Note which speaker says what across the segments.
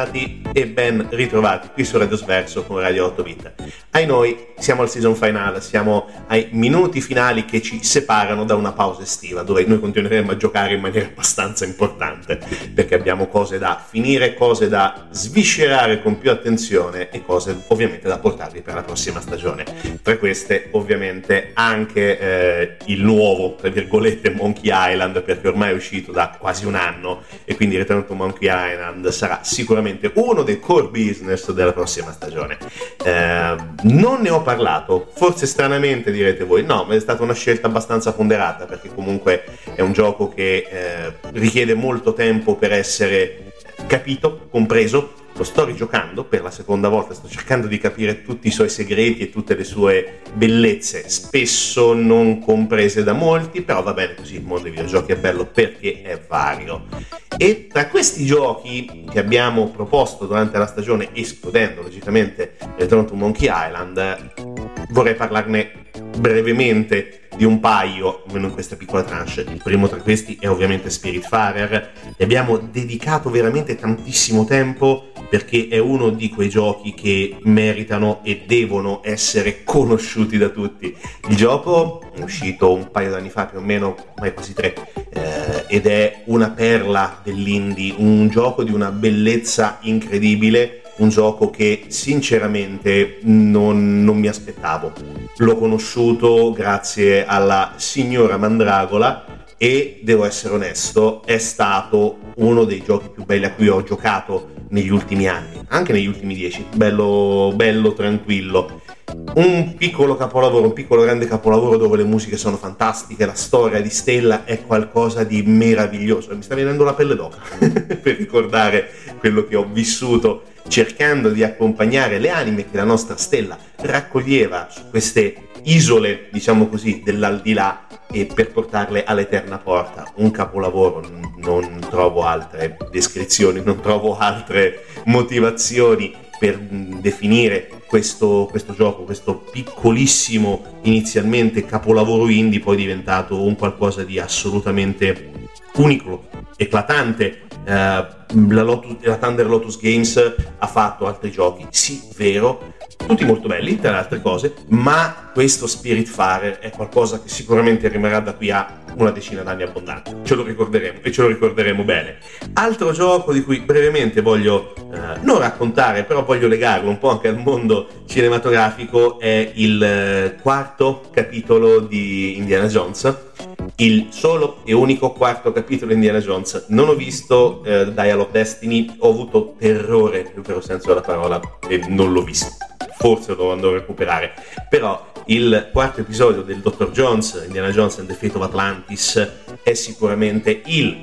Speaker 1: Bentornati e ben ritrovati qui su Radio Sverso con Radio 8 Bit. Ai noi siamo al season finale, siamo ai minuti finali che ci separano da una pausa estiva dove noi continueremo a giocare in maniera abbastanza importante perché abbiamo cose da finire, cose da sviscerare con più attenzione e cose ovviamente da portarvi per la prossima stagione. Tra queste ovviamente anche eh, il nuovo, tra virgolette, Monkey Island perché ormai è uscito da quasi un anno e quindi Return to Monkey Island sarà sicuramente uno dei core business della prossima stagione. Eh, non ne ho parlato, forse stranamente direte voi, no, ma è stata una scelta abbastanza ponderata perché comunque è un gioco che eh, richiede molto tempo per essere capito, compreso lo sto rigiocando per la seconda volta, sto cercando di capire tutti i suoi segreti e tutte le sue bellezze, spesso non comprese da molti, però va bene così, il mondo dei videogiochi è bello perché è vario. E tra questi giochi che abbiamo proposto durante la stagione, escludendo logicamente Return to Monkey Island, vorrei parlarne brevemente di un paio, almeno in questa piccola tranche. Il primo tra questi è ovviamente Spiritfarer. Gli abbiamo dedicato veramente tantissimo tempo perché è uno di quei giochi che meritano e devono essere conosciuti da tutti. Il gioco è uscito un paio d'anni fa, più o meno, ormai quasi tre, eh, ed è una perla dell'indie, un gioco di una bellezza incredibile un gioco che sinceramente non, non mi aspettavo. L'ho conosciuto grazie alla signora Mandragola e devo essere onesto, è stato uno dei giochi più belli a cui ho giocato negli ultimi anni, anche negli ultimi dieci, bello, bello tranquillo. Un piccolo capolavoro, un piccolo grande capolavoro dove le musiche sono fantastiche, la storia di Stella è qualcosa di meraviglioso. Mi sta venendo la pelle d'oca per ricordare quello che ho vissuto cercando di accompagnare le anime che la nostra stella raccoglieva su queste isole, diciamo così, dell'aldilà e per portarle all'eterna porta. Un capolavoro, non trovo altre descrizioni, non trovo altre motivazioni per definire questo, questo, gioco, questo piccolissimo inizialmente capolavoro indie, poi diventato un qualcosa di assolutamente unico, eclatante. Uh, la, Lotus, la Thunder Lotus Games ha fatto altri giochi, sì, vero, tutti molto belli, tra le altre cose, ma questo Spiritfarer è qualcosa che sicuramente rimarrà da qui a una decina d'anni abbondanti. Ce lo ricorderemo e ce lo ricorderemo bene. Altro gioco di cui brevemente voglio eh, non raccontare, però voglio legarlo un po' anche al mondo cinematografico, è il eh, quarto capitolo di Indiana Jones. Il solo e unico quarto capitolo di Indiana Jones. Non ho visto eh, Dial Destiny, ho avuto terrore, nel vero senso della parola, e non l'ho visto forse lo andrò a recuperare. Però il quarto episodio del Dr. Jones, Indiana Jones and the Fate of Atlantis, è sicuramente il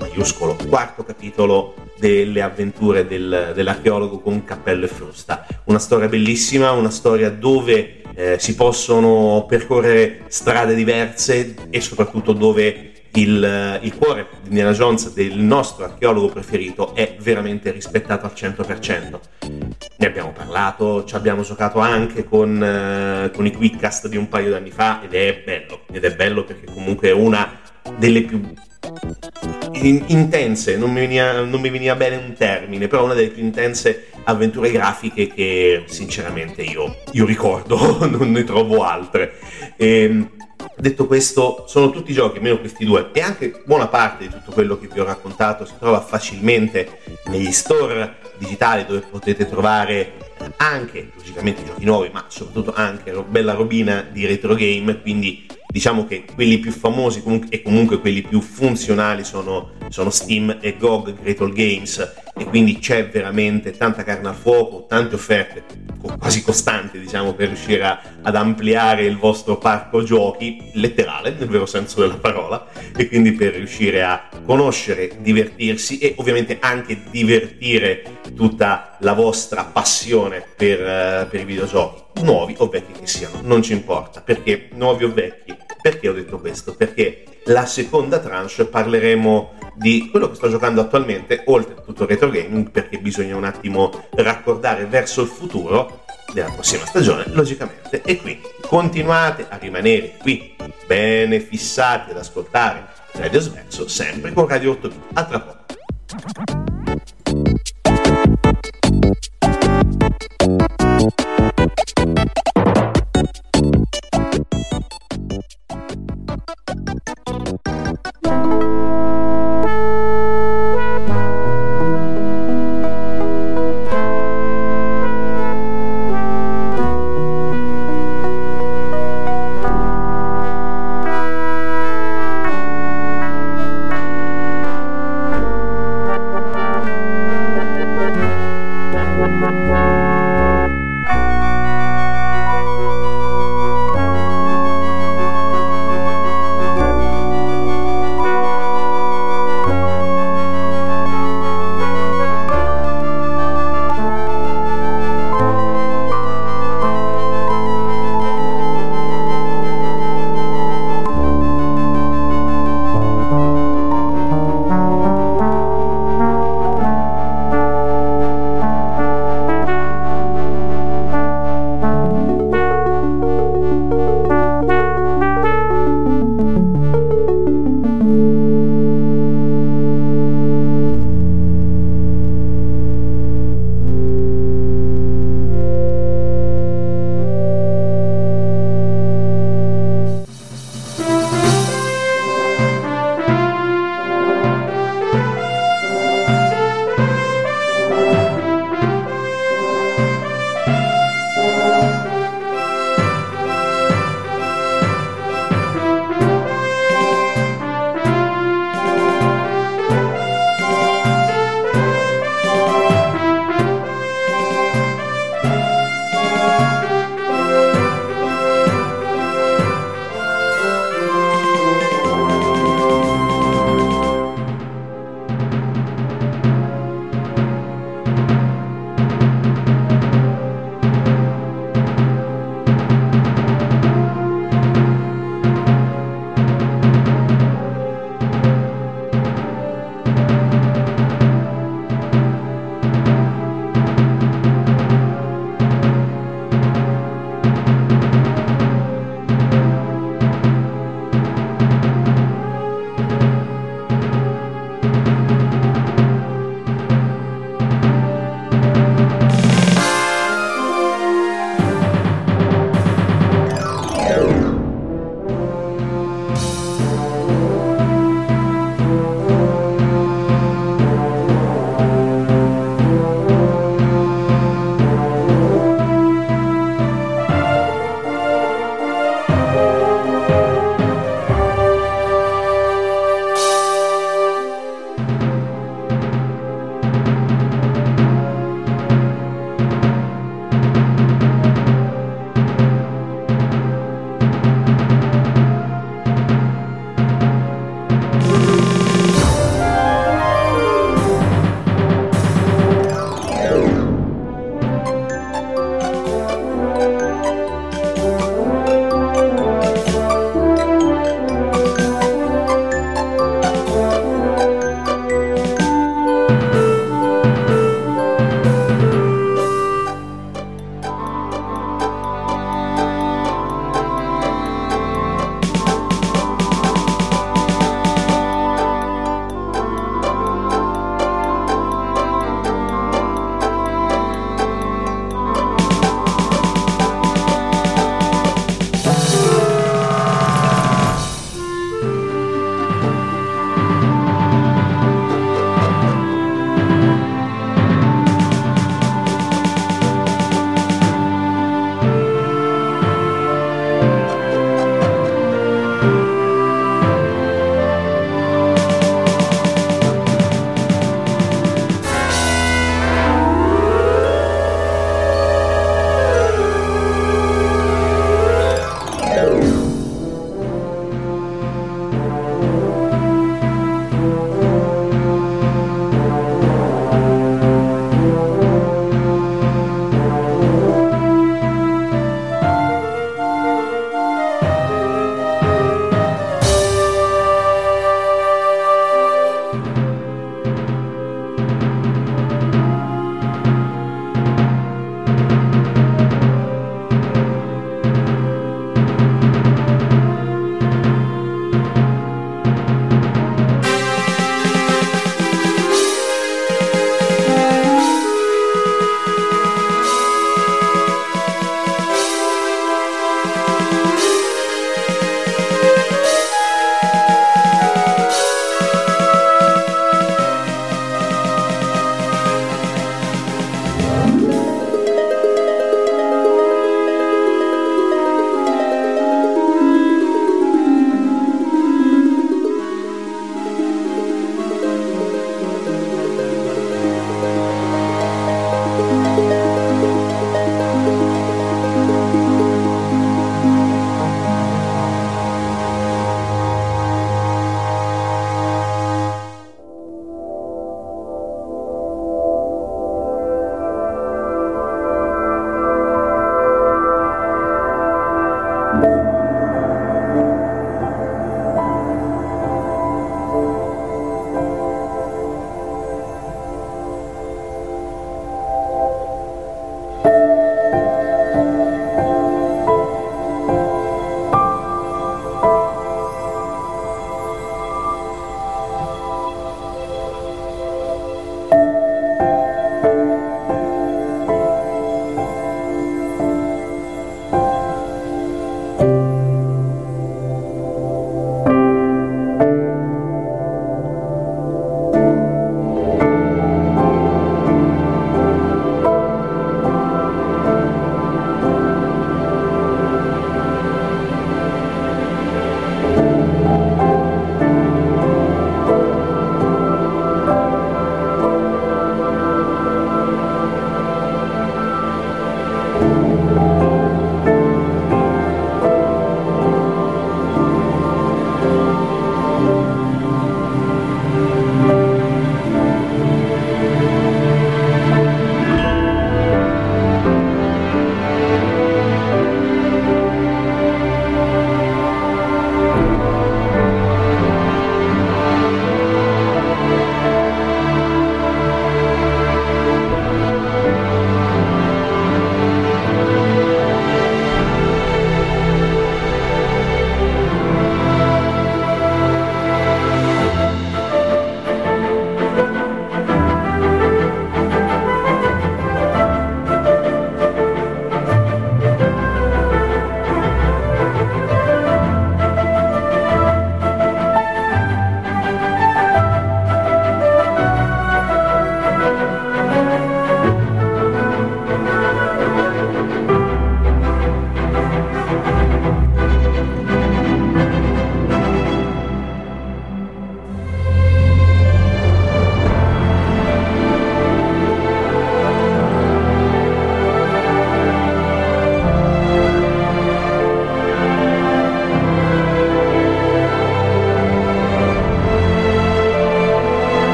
Speaker 1: maiuscolo quarto capitolo delle avventure del, dell'archeologo con cappello e frusta. Una storia bellissima, una storia dove eh, si possono percorrere strade diverse e soprattutto dove il, il, cuore di Indiana Jones, del nostro archeologo preferito, è veramente rispettato al 100%. Ne abbiamo parlato, ci abbiamo giocato anche con, eh, con i quickcast di un paio d'anni fa ed è bello, ed è bello perché comunque è una delle più in, intense, non mi, veniva, non mi, veniva, bene un termine, però una delle più intense avventure grafiche che sinceramente io, io ricordo, non ne trovo altre. E, ehm, Detto questo, sono tutti giochi, meno questi due, e anche buona parte di tutto quello che vi ho raccontato si trova facilmente negli store digitali dove potete trovare anche, logicamente, giochi nuovi, ma soprattutto anche bella robina di retro game, quindi diciamo che quelli più famosi comunque, e comunque quelli più funzionali sono, sono Steam e GOG Great All Games e quindi c'è veramente tanta carne al fuoco, tante offerte quasi costanti diciamo per riuscire a, ad ampliare il vostro parco giochi letterale nel vero senso della parola e quindi per riuscire a conoscere, divertirsi e ovviamente anche divertire tutta la vostra passione per, uh, per i videogiochi nuovi o vecchi che siano, non ci importa, perché nuovi o vecchi, perché ho detto questo? Perché la seconda tranche parleremo di quello che sto giocando attualmente, oltre a tutto il retro gaming, perché bisogna un attimo raccordare verso il futuro della prossima stagione, logicamente. E qui continuate a rimanere qui, bene fissati ad ascoltare Radio Sverso, sempre con Radio 8 A tra poco. Thank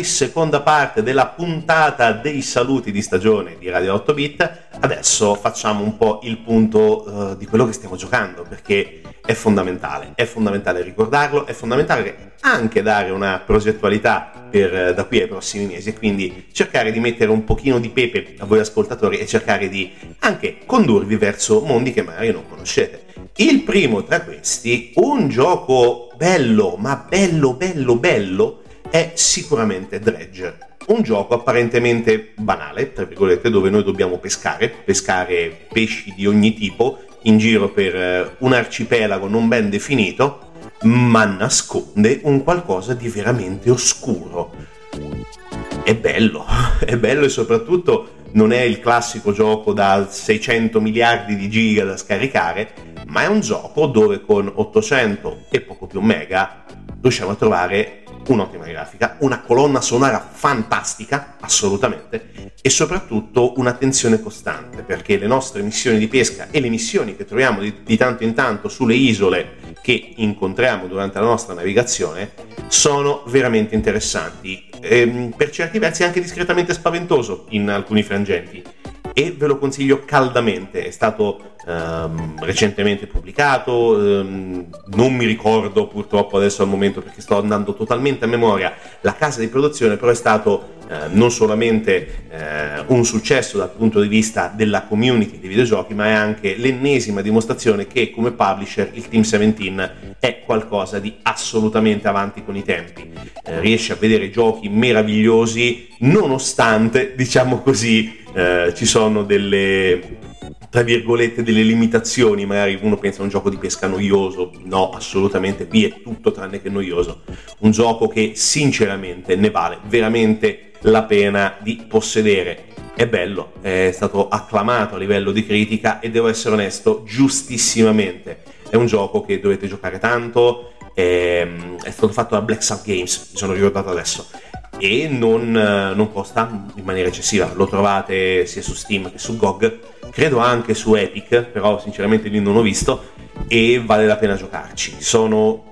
Speaker 1: Bentornati, seconda parte della puntata dei saluti di stagione di Radio 8 Bit. Adesso facciamo un po' il punto uh, di quello che stiamo giocando, perché è fondamentale, è fondamentale ricordarlo, è fondamentale anche dare una progettualità per, uh, da qui ai prossimi mesi quindi cercare di mettere un pochino di pepe a voi ascoltatori e cercare di anche condurvi verso mondi che magari non conoscete. Il primo tra questi, un gioco bello, ma bello, bello, bello, è sicuramente Dredge, un gioco apparentemente banale, tra virgolette, dove noi dobbiamo pescare, pescare pesci di ogni tipo in giro per eh, un arcipelago non ben definito, ma nasconde un qualcosa di veramente oscuro. È bello, è bello e soprattutto non è il classico gioco da 600 miliardi di giga da scaricare, ma è un gioco dove con 800 e poco più mega riusciamo a trovare un'ottima grafica, una colonna sonora fantastica, assolutamente, e soprattutto un'attenzione costante, perché le nostre missioni di pesca e le missioni che troviamo di, di tanto in tanto sulle isole che incontriamo durante la nostra navigazione sono veramente interessanti, e, per certi versi anche discretamente spaventoso in alcuni frangenti e ve lo consiglio caldamente. È stato um, recentemente pubblicato, um, non mi ricordo purtroppo adesso al momento perché sto andando totalmente a memoria la casa di produzione, però è stato uh, non solamente uh, un successo dal punto di vista della community dei videogiochi, ma è anche l'ennesima dimostrazione che come publisher il Team 17 è qualcosa di assolutamente avanti con i tempi. Uh, riesce a vedere giochi meravigliosi nonostante, diciamo così, eh, ci sono delle tra virgolette delle limitazioni, magari uno pensa a un gioco di pesca noioso, no, assolutamente, qui è tutto tranne che noioso, un gioco che sinceramente ne vale veramente la pena di possedere. È bello, è stato acclamato a livello di critica e devo essere onesto, giustissimamente. È un gioco che dovete giocare tanto, è, è stato fatto da Black Shark Games, mi sono ricordato adesso e non, eh, non, costa in maniera eccessiva. Lo trovate sia su Steam che su GOG, credo anche su Epic, però sinceramente lì non ho visto e vale la pena giocarci. Sono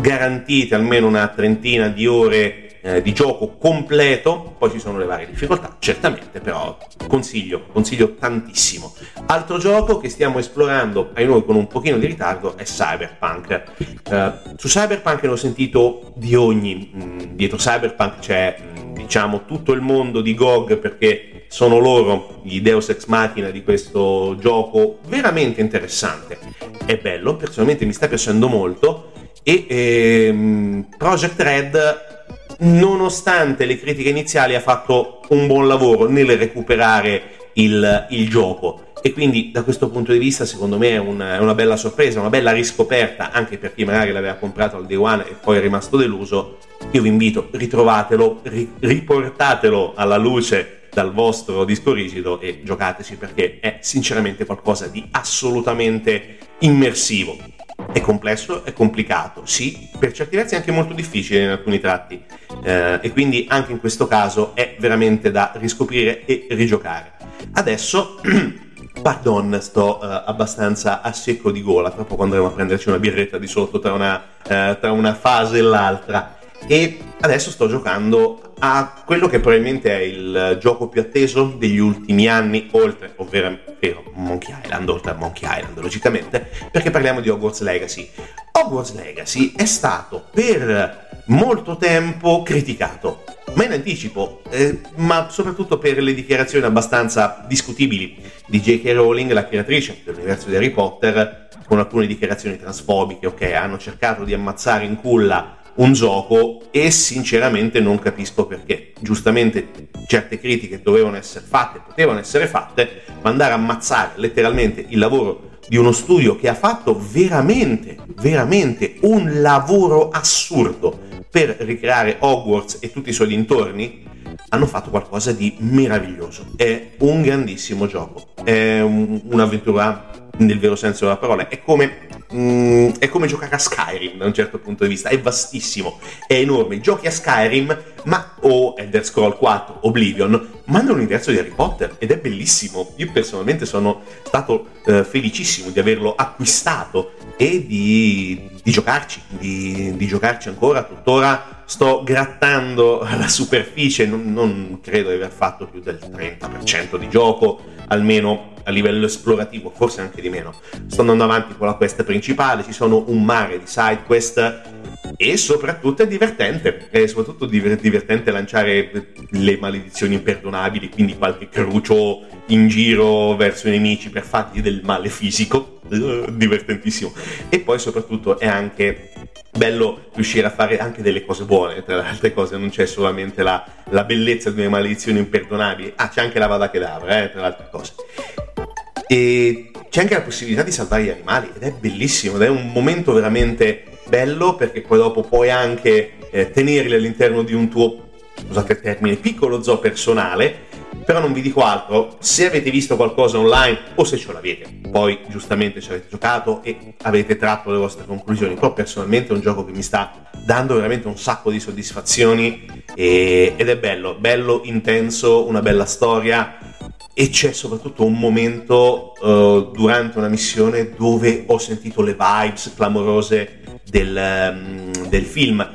Speaker 1: garantite almeno una trentina di ore eh, di gioco completo, poi ci sono le varie difficoltà, certamente, però consiglio, consiglio tantissimo. Altro gioco che stiamo esplorando, ai noi con un pochino di ritardo, è Cyberpunk. Eh, su Cyberpunk ne ho sentito di ogni, mm, dietro Cyberpunk c'è mm, diciamo tutto il mondo di GOG perché sono loro gli Deus Ex Machina di questo gioco veramente interessante. È bello, personalmente mi sta piacendo molto e ehm, Project Red nonostante le critiche iniziali ha fatto un buon lavoro nel recuperare il, il gioco e quindi da questo punto di vista secondo me è una, è una, bella sorpresa, una bella riscoperta anche per chi magari l'aveva comprato al day one e poi è rimasto deluso. Io vi invito, ritrovatelo, ri, riportatelo alla luce dal vostro disco rigido e giocateci perché è sinceramente qualcosa di assolutamente immersivo. È complesso, è complicato, sì, per certi versi è anche molto difficile in alcuni tratti eh, e quindi anche in questo caso è veramente da riscoprire e rigiocare. Adesso, pardon, sto uh, abbastanza a secco di gola, tra poco andremo a prenderci una birretta di sotto tra una, uh, tra una fase e l'altra e adesso sto giocando a quello che probabilmente è il gioco più atteso degli ultimi anni, oltre, ovvero Monkey Island, oltre a Monkey Island, logicamente, perché parliamo di Hogwarts Legacy. Hogwarts Legacy è stato per molto tempo criticato, ma in anticipo, eh, ma soprattutto per le dichiarazioni abbastanza discutibili di J.K. Rowling, la creatrice dell'universo di Harry Potter, con alcune dichiarazioni transfobiche, ok, hanno cercato di ammazzare in culla un gioco e sinceramente non capisco perché. Giustamente certe critiche dovevano essere fatte, potevano essere fatte, ma andare a ammazzare letteralmente il lavoro di uno studio che ha fatto veramente, veramente un lavoro assurdo per ricreare Hogwarts e tutti i suoi dintorni, hanno fatto qualcosa di meraviglioso. È un grandissimo gioco, è un, un'avventura nel vero senso della parola, è come Mm, è come giocare a Skyrim da un certo punto di vista, è vastissimo, è enorme. Giochi a Skyrim, ma o Elder Scroll 4 Oblivion, ma nell'universo di Harry Potter ed è bellissimo. Io personalmente sono stato eh, felicissimo di averlo acquistato e di, di giocarci, di, di, giocarci ancora tuttora. Sto grattando la superficie, non, non credo di aver fatto più del 30% di gioco, almeno a livello esplorativo, forse anche di meno. Sto andando avanti con la quest principale, ci sono un mare di side quest e soprattutto è divertente, è soprattutto divertente lanciare le maledizioni imperdonabili, quindi qualche crucio in giro verso i nemici per fargli del male fisico, divertentissimo. E poi soprattutto è anche bello riuscire a fare anche delle cose buone, tra le altre cose non c'è solamente la, la bellezza di una maledizione imperdonabili, ah c'è anche la Vada Kedavra, eh, tra le altre cose. E c'è anche la possibilità di salvare gli animali ed è bellissimo ed è un momento veramente bello perché poi dopo puoi anche eh, tenerli all'interno di un tuo, scusate il termine, piccolo zoo personale, però non vi dico altro, se avete visto qualcosa online o se ce l'avete, poi giustamente ci avete giocato e avete tratto le vostre conclusioni, però personalmente è un gioco che mi sta dando veramente un sacco di soddisfazioni e, ed è bello, bello, intenso, una bella storia e c'è soprattutto un momento uh, durante una missione dove ho sentito le vibes clamorose del, um, del film,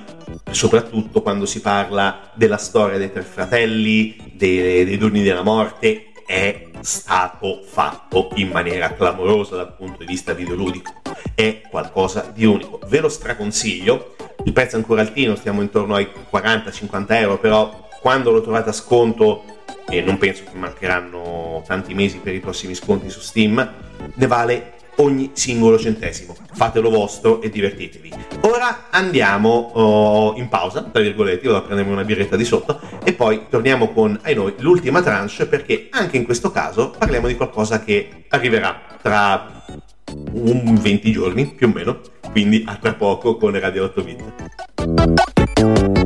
Speaker 1: soprattutto quando si parla della storia dei tre fratelli, dei, dei Doni della Morte, è stato fatto in maniera clamorosa dal punto di vista videoludico. È qualcosa di unico. Ve lo straconsiglio. Il prezzo è ancora altino, stiamo intorno ai 40-50 euro, però quando lo trovate a sconto, e non penso che mancheranno tanti mesi per i prossimi sconti su Steam, ne vale ogni singolo centesimo. Fatelo vostro e divertitevi. Ora andiamo oh, in pausa, tra virgolette, ora prendiamo una birretta di sotto e poi torniamo con, ai noi, l'ultima tranche perché anche in questo caso parliamo di qualcosa che arriverà tra un 20 giorni più o meno, quindi a tra poco con Radio 8 Bit.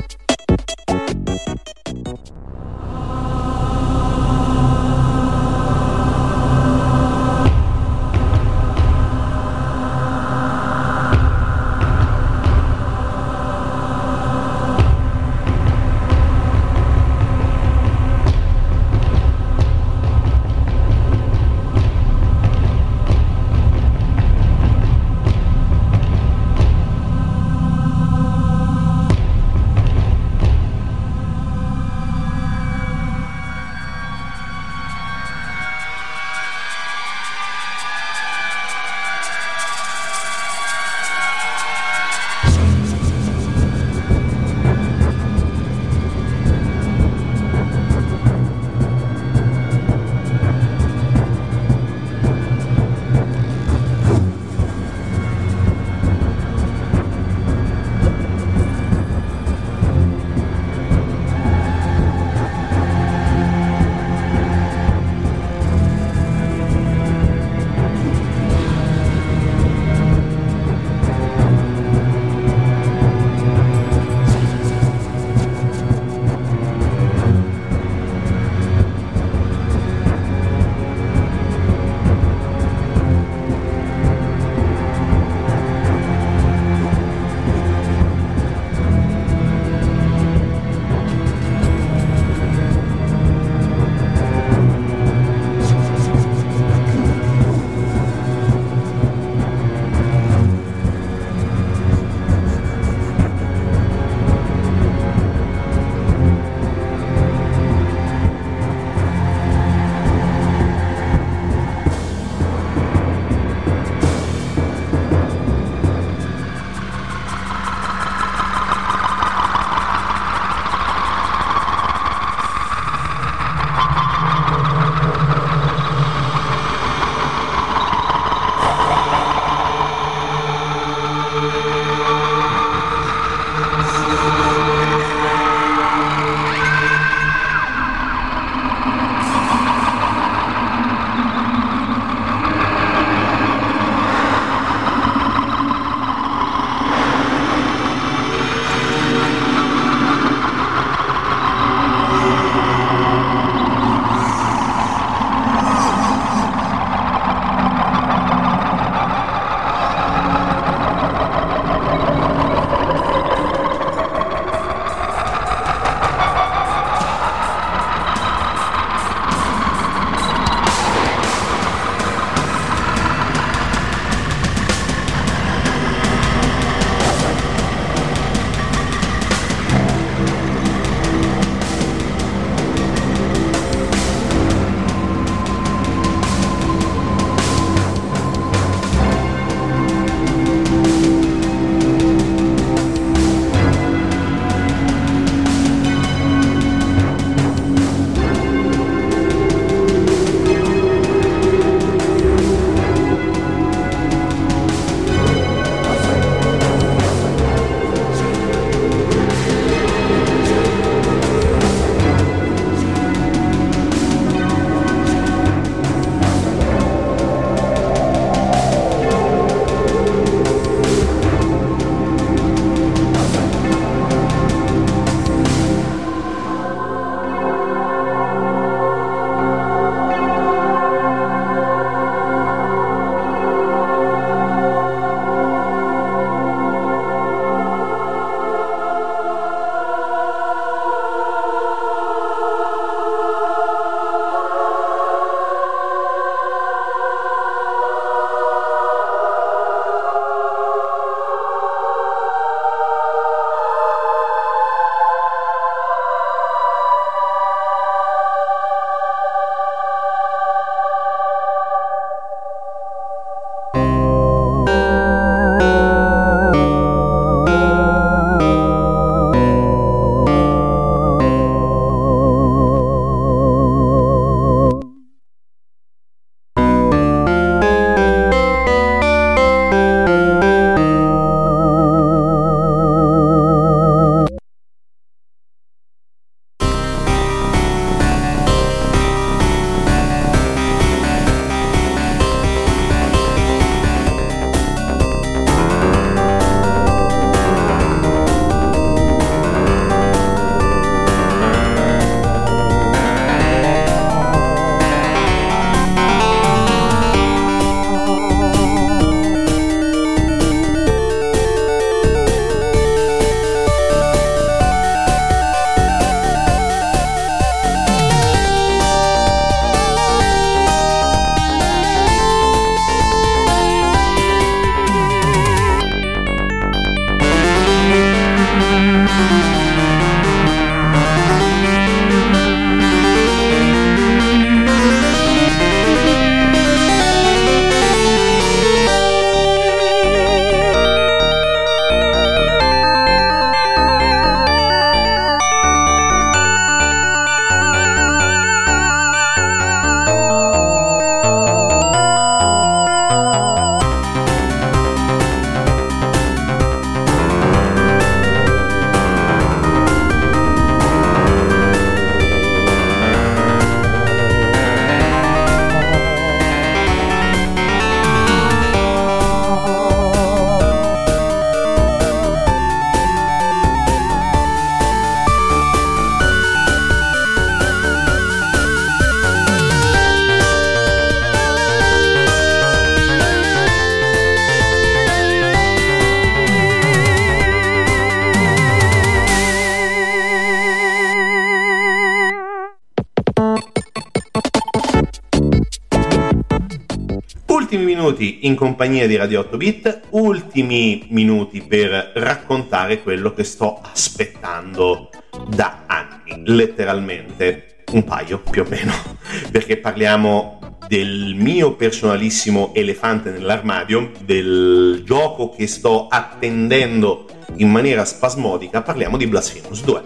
Speaker 1: Minuti in compagnia di Radio 8 Bit, ultimi minuti per raccontare quello che sto aspettando da anni, letteralmente un paio più o meno, perché parliamo del mio personalissimo elefante nell'armadio, del gioco che sto attendendo in maniera spasmodica, parliamo di Blasphemous 2.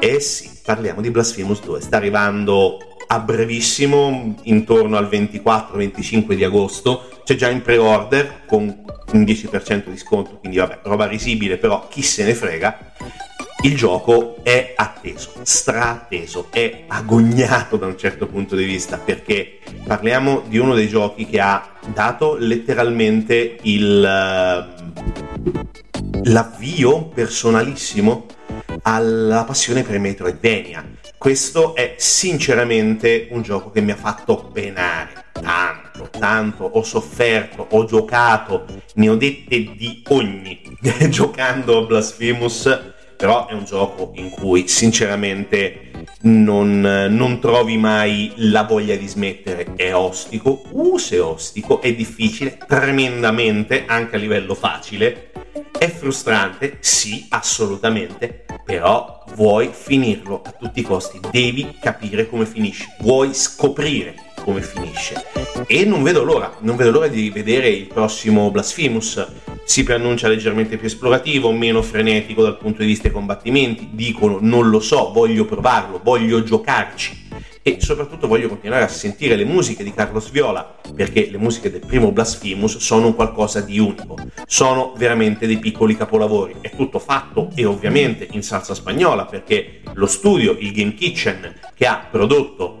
Speaker 1: Eh sì, parliamo di Blasphemous 2, sta arrivando a brevissimo, intorno al 24-25 di agosto, c'è già in pre-order con un 10% di sconto, quindi vabbè, roba risibile, però chi se ne frega. Il gioco è atteso, straatteso, è agognato da un certo punto di vista, perché parliamo di uno dei giochi che ha dato letteralmente il, l'avvio personalissimo alla passione per Metroidvania. Questo è sinceramente un gioco che mi ha fatto penare tanto, tanto, ho sofferto, ho giocato, ne ho dette di ogni giocando a Blasphemous, però è un gioco in cui sinceramente non, non, trovi mai la voglia di smettere, è ostico, uh se ostico, è difficile, tremendamente, anche a livello facile, è frustrante, sì, assolutamente, però vuoi finirlo a tutti i costi, devi capire come finisce, vuoi scoprire come finisce. E non vedo l'ora, non vedo l'ora di vedere il prossimo Blasphemous. Si preannuncia leggermente più esplorativo, meno frenetico dal punto di vista dei combattimenti. Dicono non lo so, voglio provarlo, voglio giocarci e soprattutto voglio continuare a sentire le musiche di Carlos Viola perché le musiche del primo Blasphemous sono qualcosa di unico, sono veramente dei piccoli capolavori. È tutto fatto e ovviamente in salsa spagnola perché lo studio, il Game Kitchen che ha prodotto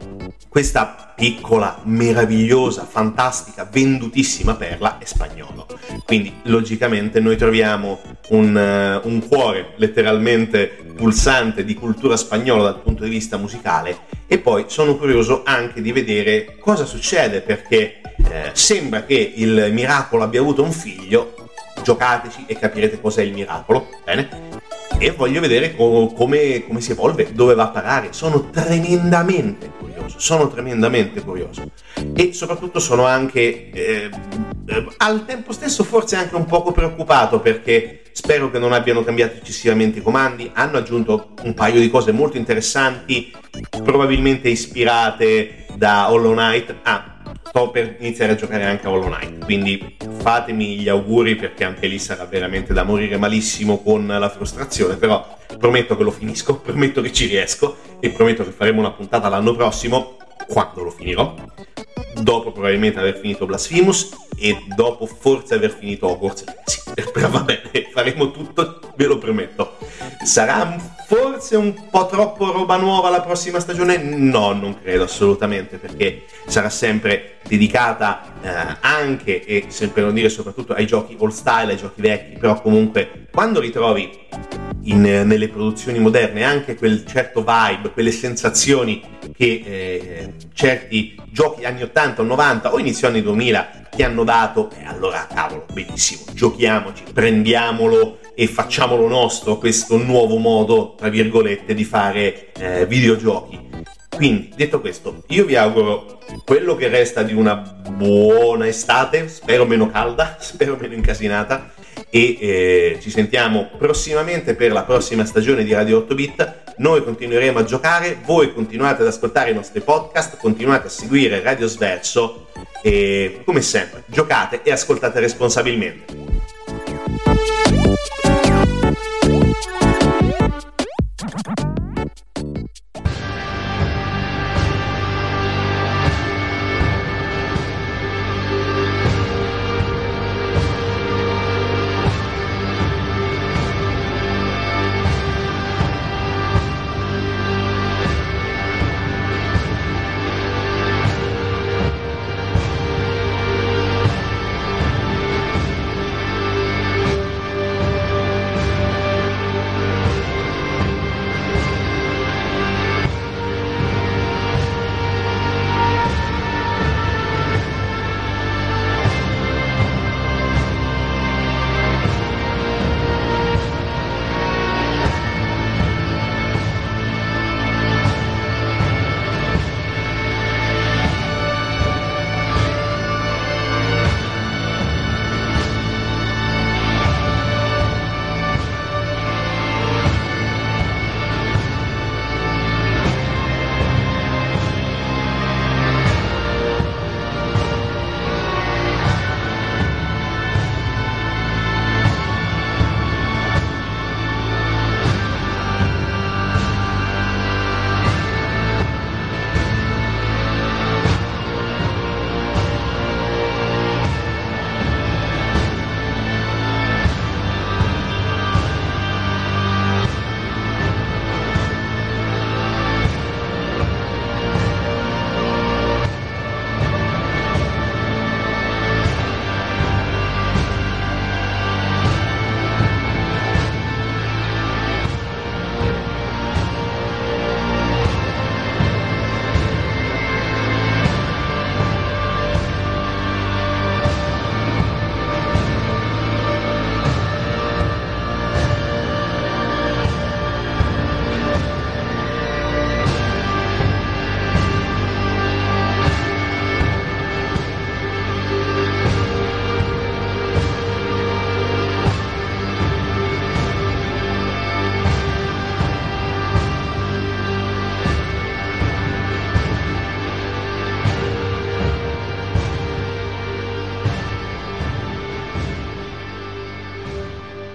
Speaker 1: questa piccola, meravigliosa, fantastica, vendutissima perla è spagnolo. Quindi logicamente noi troviamo un, uh, un cuore letteralmente pulsante di cultura spagnola dal punto di vista musicale e poi sono curioso anche di vedere cosa succede perché eh, sembra che il miracolo abbia avuto un figlio, giocateci e capirete cos'è il miracolo, bene? E voglio vedere co- come, come si evolve, dove va a parare, sono tremendamente curioso, sono tremendamente curioso e soprattutto sono anche eh, eh, al tempo stesso forse anche un poco preoccupato perché spero che non abbiano cambiato eccessivamente i comandi, hanno aggiunto un paio di cose molto interessanti, probabilmente ispirate da Hollow Knight. Ah, sto per iniziare a giocare anche a Hollow Knight, quindi fatemi gli auguri perché anche lì sarà veramente da morire malissimo con la frustrazione, però prometto che lo finisco, prometto che ci riesco e prometto che faremo una puntata l'anno prossimo quando lo finirò dopo probabilmente aver finito Blasphemous e dopo forse aver finito Hogwarts Legacy. Però va bene, faremo tutto, ve lo prometto. Sarà forse un po' troppo roba nuova la prossima stagione? No, non credo assolutamente, perché sarà sempre dedicata eh, anche e sempre non dire soprattutto ai giochi old style, ai giochi vecchi, però comunque quando ritrovi in, nelle produzioni moderne anche quel certo vibe, quelle sensazioni che eh, certi giochi anni 80 o 90 o inizio anni 2000 ti hanno dato, e allora cavolo, benissimo, giochiamoci, prendiamolo e facciamolo nostro questo nuovo modo, tra virgolette, di fare eh, videogiochi. Quindi, detto questo, io vi auguro quello che resta di una buona estate, spero meno calda, spero meno incasinata, e eh, ci sentiamo prossimamente per la prossima stagione di Radio 8 Bit. Noi continueremo a giocare, voi continuate ad ascoltare i nostri podcast, continuate a seguire Radio Sverso e come sempre giocate e ascoltate responsabilmente.